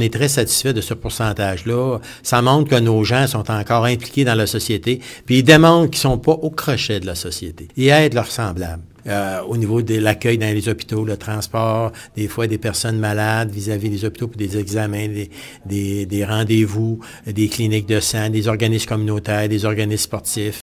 On est très satisfait de ce pourcentage-là. Ça montre que nos gens sont encore impliqués dans la société, puis ils démontrent qu'ils ne sont pas au crochet de la société. Ils aident leurs semblables. Euh, au niveau de l'accueil dans les hôpitaux, le transport, des fois des personnes malades vis-à-vis des hôpitaux pour des examens, des, des, des rendez-vous, des cliniques de sang, des organismes communautaires, des organismes sportifs.